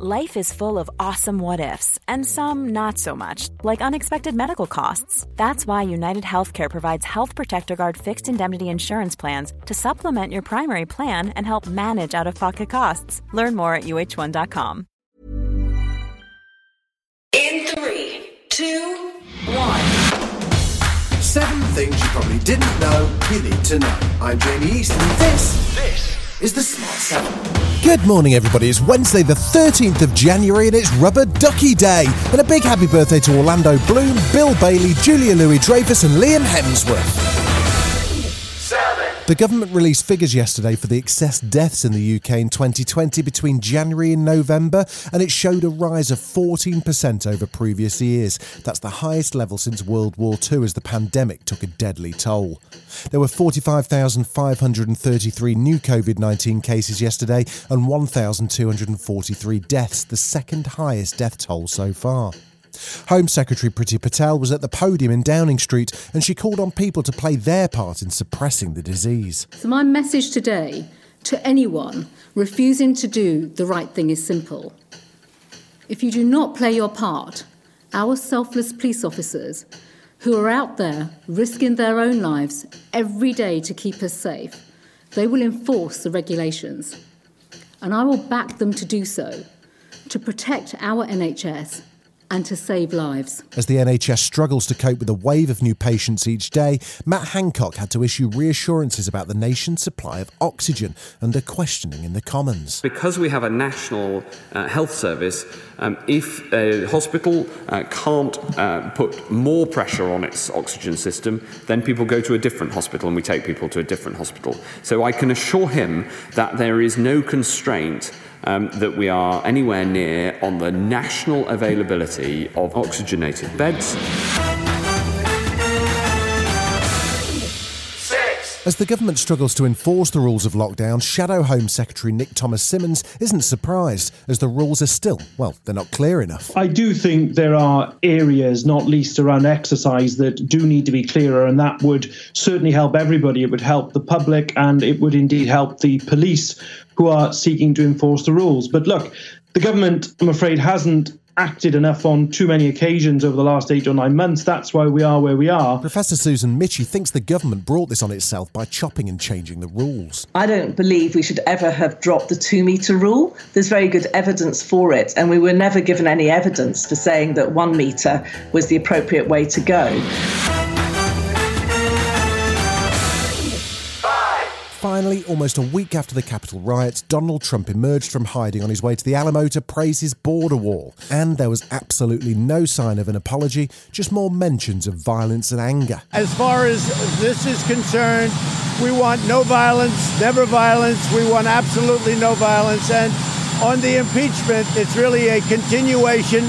Life is full of awesome what ifs, and some not so much, like unexpected medical costs. That's why United Healthcare provides Health Protector Guard fixed indemnity insurance plans to supplement your primary plan and help manage out of pocket costs. Learn more at uh1.com. In three, two, one. Seven things you probably didn't know you need to know. I'm Jamie East, and this, this is the Smart Seven. Good morning, everybody. It's Wednesday, the 13th of January, and it's Rubber Ducky Day. And a big happy birthday to Orlando Bloom, Bill Bailey, Julia Louis Dreyfus, and Liam Hemsworth. The government released figures yesterday for the excess deaths in the UK in 2020 between January and November, and it showed a rise of 14% over previous years. That's the highest level since World War II as the pandemic took a deadly toll. There were 45,533 new COVID 19 cases yesterday and 1,243 deaths, the second highest death toll so far. Home Secretary Priti Patel was at the podium in Downing Street and she called on people to play their part in suppressing the disease. So, my message today to anyone refusing to do the right thing is simple. If you do not play your part, our selfless police officers who are out there risking their own lives every day to keep us safe, they will enforce the regulations. And I will back them to do so, to protect our NHS and to save lives. As the NHS struggles to cope with a wave of new patients each day, Matt Hancock had to issue reassurances about the nation's supply of oxygen under questioning in the Commons. Because we have a national uh, health service, um, if a hospital uh, can't uh, put more pressure on its oxygen system, then people go to a different hospital and we take people to a different hospital. So I can assure him that there is no constraint um, that we are anywhere near on the national availability of oxygenated beds. As the government struggles to enforce the rules of lockdown, Shadow Home Secretary Nick Thomas Symonds isn't surprised, as the rules are still, well, they're not clear enough. I do think there are areas, not least around exercise, that do need to be clearer, and that would certainly help everybody. It would help the public, and it would indeed help the police who are seeking to enforce the rules. But look, the government, I'm afraid, hasn't acted enough on too many occasions over the last eight or nine months. That's why we are where we are. Professor Susan Michie thinks the government brought this on itself by chopping and changing the rules. I don't believe we should ever have dropped the two metre rule. There's very good evidence for it, and we were never given any evidence for saying that one metre was the appropriate way to go. Finally, almost a week after the Capitol riots, Donald Trump emerged from hiding on his way to the Alamo to praise his border wall. And there was absolutely no sign of an apology, just more mentions of violence and anger. As far as this is concerned, we want no violence, never violence. We want absolutely no violence. And on the impeachment, it's really a continuation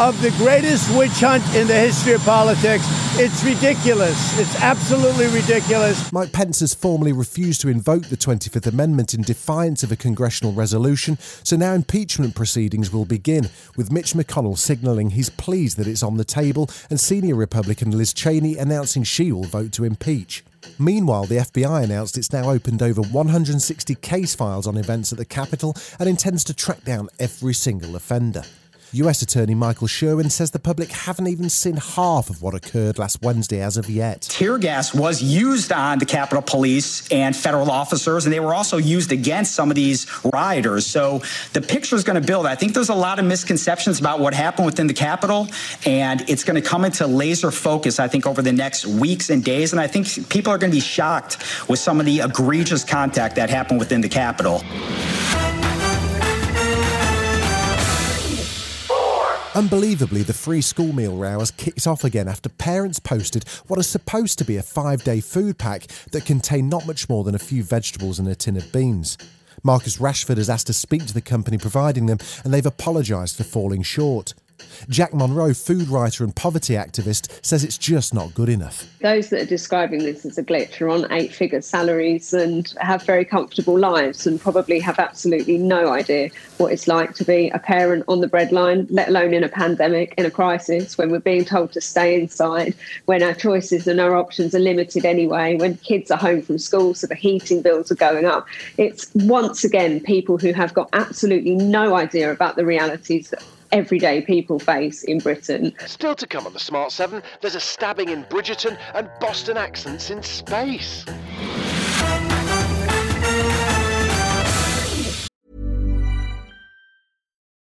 of the greatest witch hunt in the history of politics. It's ridiculous. It's absolutely ridiculous. Mike Pence has formally refused to invoke the 25th Amendment in defiance of a congressional resolution, so now impeachment proceedings will begin, with Mitch McConnell signalling he's pleased that it's on the table and senior Republican Liz Cheney announcing she will vote to impeach. Meanwhile, the FBI announced it's now opened over 160 case files on events at the Capitol and intends to track down every single offender. US Attorney Michael Sherwin says the public haven't even seen half of what occurred last Wednesday as of yet. Tear gas was used on the Capitol Police and federal officers, and they were also used against some of these rioters. So the picture is going to build. I think there's a lot of misconceptions about what happened within the Capitol, and it's going to come into laser focus, I think, over the next weeks and days. And I think people are going to be shocked with some of the egregious contact that happened within the Capitol. Unbelievably, the free school meal row has kicked off again after parents posted what is supposed to be a five day food pack that contained not much more than a few vegetables and a tin of beans. Marcus Rashford has asked to speak to the company providing them, and they've apologised for falling short. Jack Monroe, food writer and poverty activist, says it's just not good enough. Those that are describing this as a glitch are on eight figure salaries and have very comfortable lives and probably have absolutely no idea what it's like to be a parent on the breadline, let alone in a pandemic, in a crisis, when we're being told to stay inside, when our choices and our options are limited anyway, when kids are home from school, so the heating bills are going up. It's once again people who have got absolutely no idea about the realities that everyday people face in Britain. Still to come on the Smart 7, there's a stabbing in Bridgerton and Boston accents in space.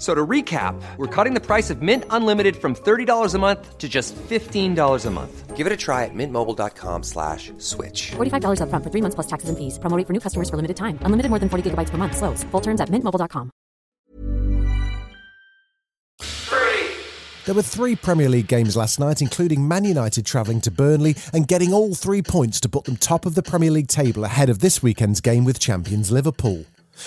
F- So to recap, we're cutting the price of Mint Unlimited from $30 a month to just $15 a month. Give it a try at mintmobile.com slash switch. $45 upfront for three months plus taxes and fees. Promo rate for new customers for limited time. Unlimited more than 40 gigabytes per month. Slows. Full terms at mintmobile.com. There were three Premier League games last night, including Man United travelling to Burnley and getting all three points to put them top of the Premier League table ahead of this weekend's game with champions Liverpool.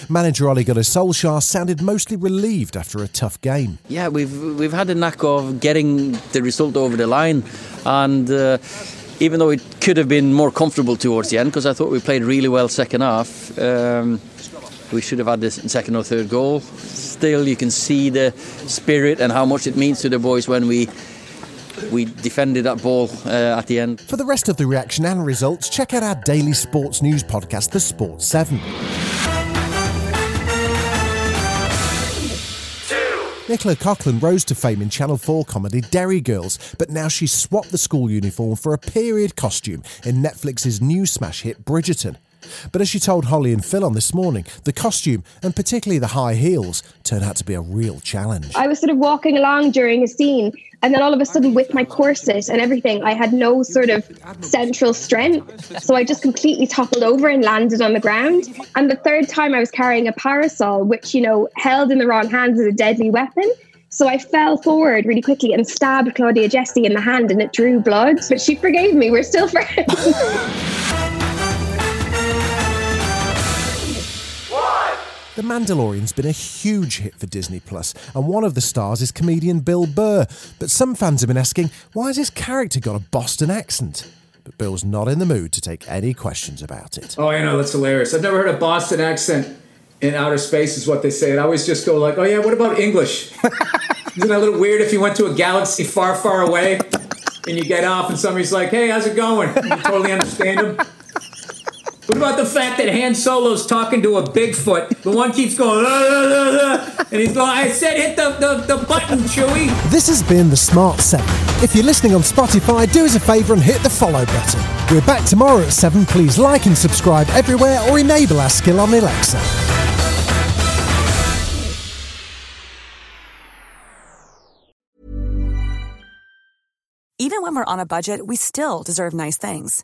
Manager Ole Gunnar Solskjaer sounded mostly relieved after a tough game. Yeah, we've we've had a knack of getting the result over the line, and uh, even though it could have been more comfortable towards the end, because I thought we played really well second half, um, we should have had this second or third goal. Still, you can see the spirit and how much it means to the boys when we. We defended that ball uh, at the end. For the rest of the reaction and results, check out our daily sports news podcast, The Sports 7. Nicola Coughlan rose to fame in Channel 4 comedy Derry Girls, but now she's swapped the school uniform for a period costume in Netflix's new smash hit Bridgerton. But as she told Holly and Phil on this morning, the costume, and particularly the high heels, turned out to be a real challenge. I was sort of walking along during a scene, and then all of a sudden, with my corset and everything, I had no sort of central strength. So I just completely toppled over and landed on the ground. And the third time, I was carrying a parasol, which, you know, held in the wrong hands is a deadly weapon. So I fell forward really quickly and stabbed Claudia Jessie in the hand, and it drew blood. But she forgave me. We're still friends. The Mandalorian's been a huge hit for Disney Plus, and one of the stars is comedian Bill Burr. But some fans have been asking, why has his character got a Boston accent? But Bill's not in the mood to take any questions about it. Oh, I know, that's hilarious. I've never heard a Boston accent in outer space, is what they say. And I always just go like, oh yeah, what about English? Isn't that a little weird if you went to a galaxy far, far away and you get off and somebody's like, hey, how's it going? And you totally understand them. What about the fact that Han Solo's talking to a Bigfoot? The one keeps going, "Ah, ah, ah, ah," and he's going, I said hit the, the, the button, Chewie. This has been The Smart 7. If you're listening on Spotify, do us a favour and hit the follow button. We're back tomorrow at 7. Please like and subscribe everywhere or enable our skill on Alexa. Even when we're on a budget, we still deserve nice things.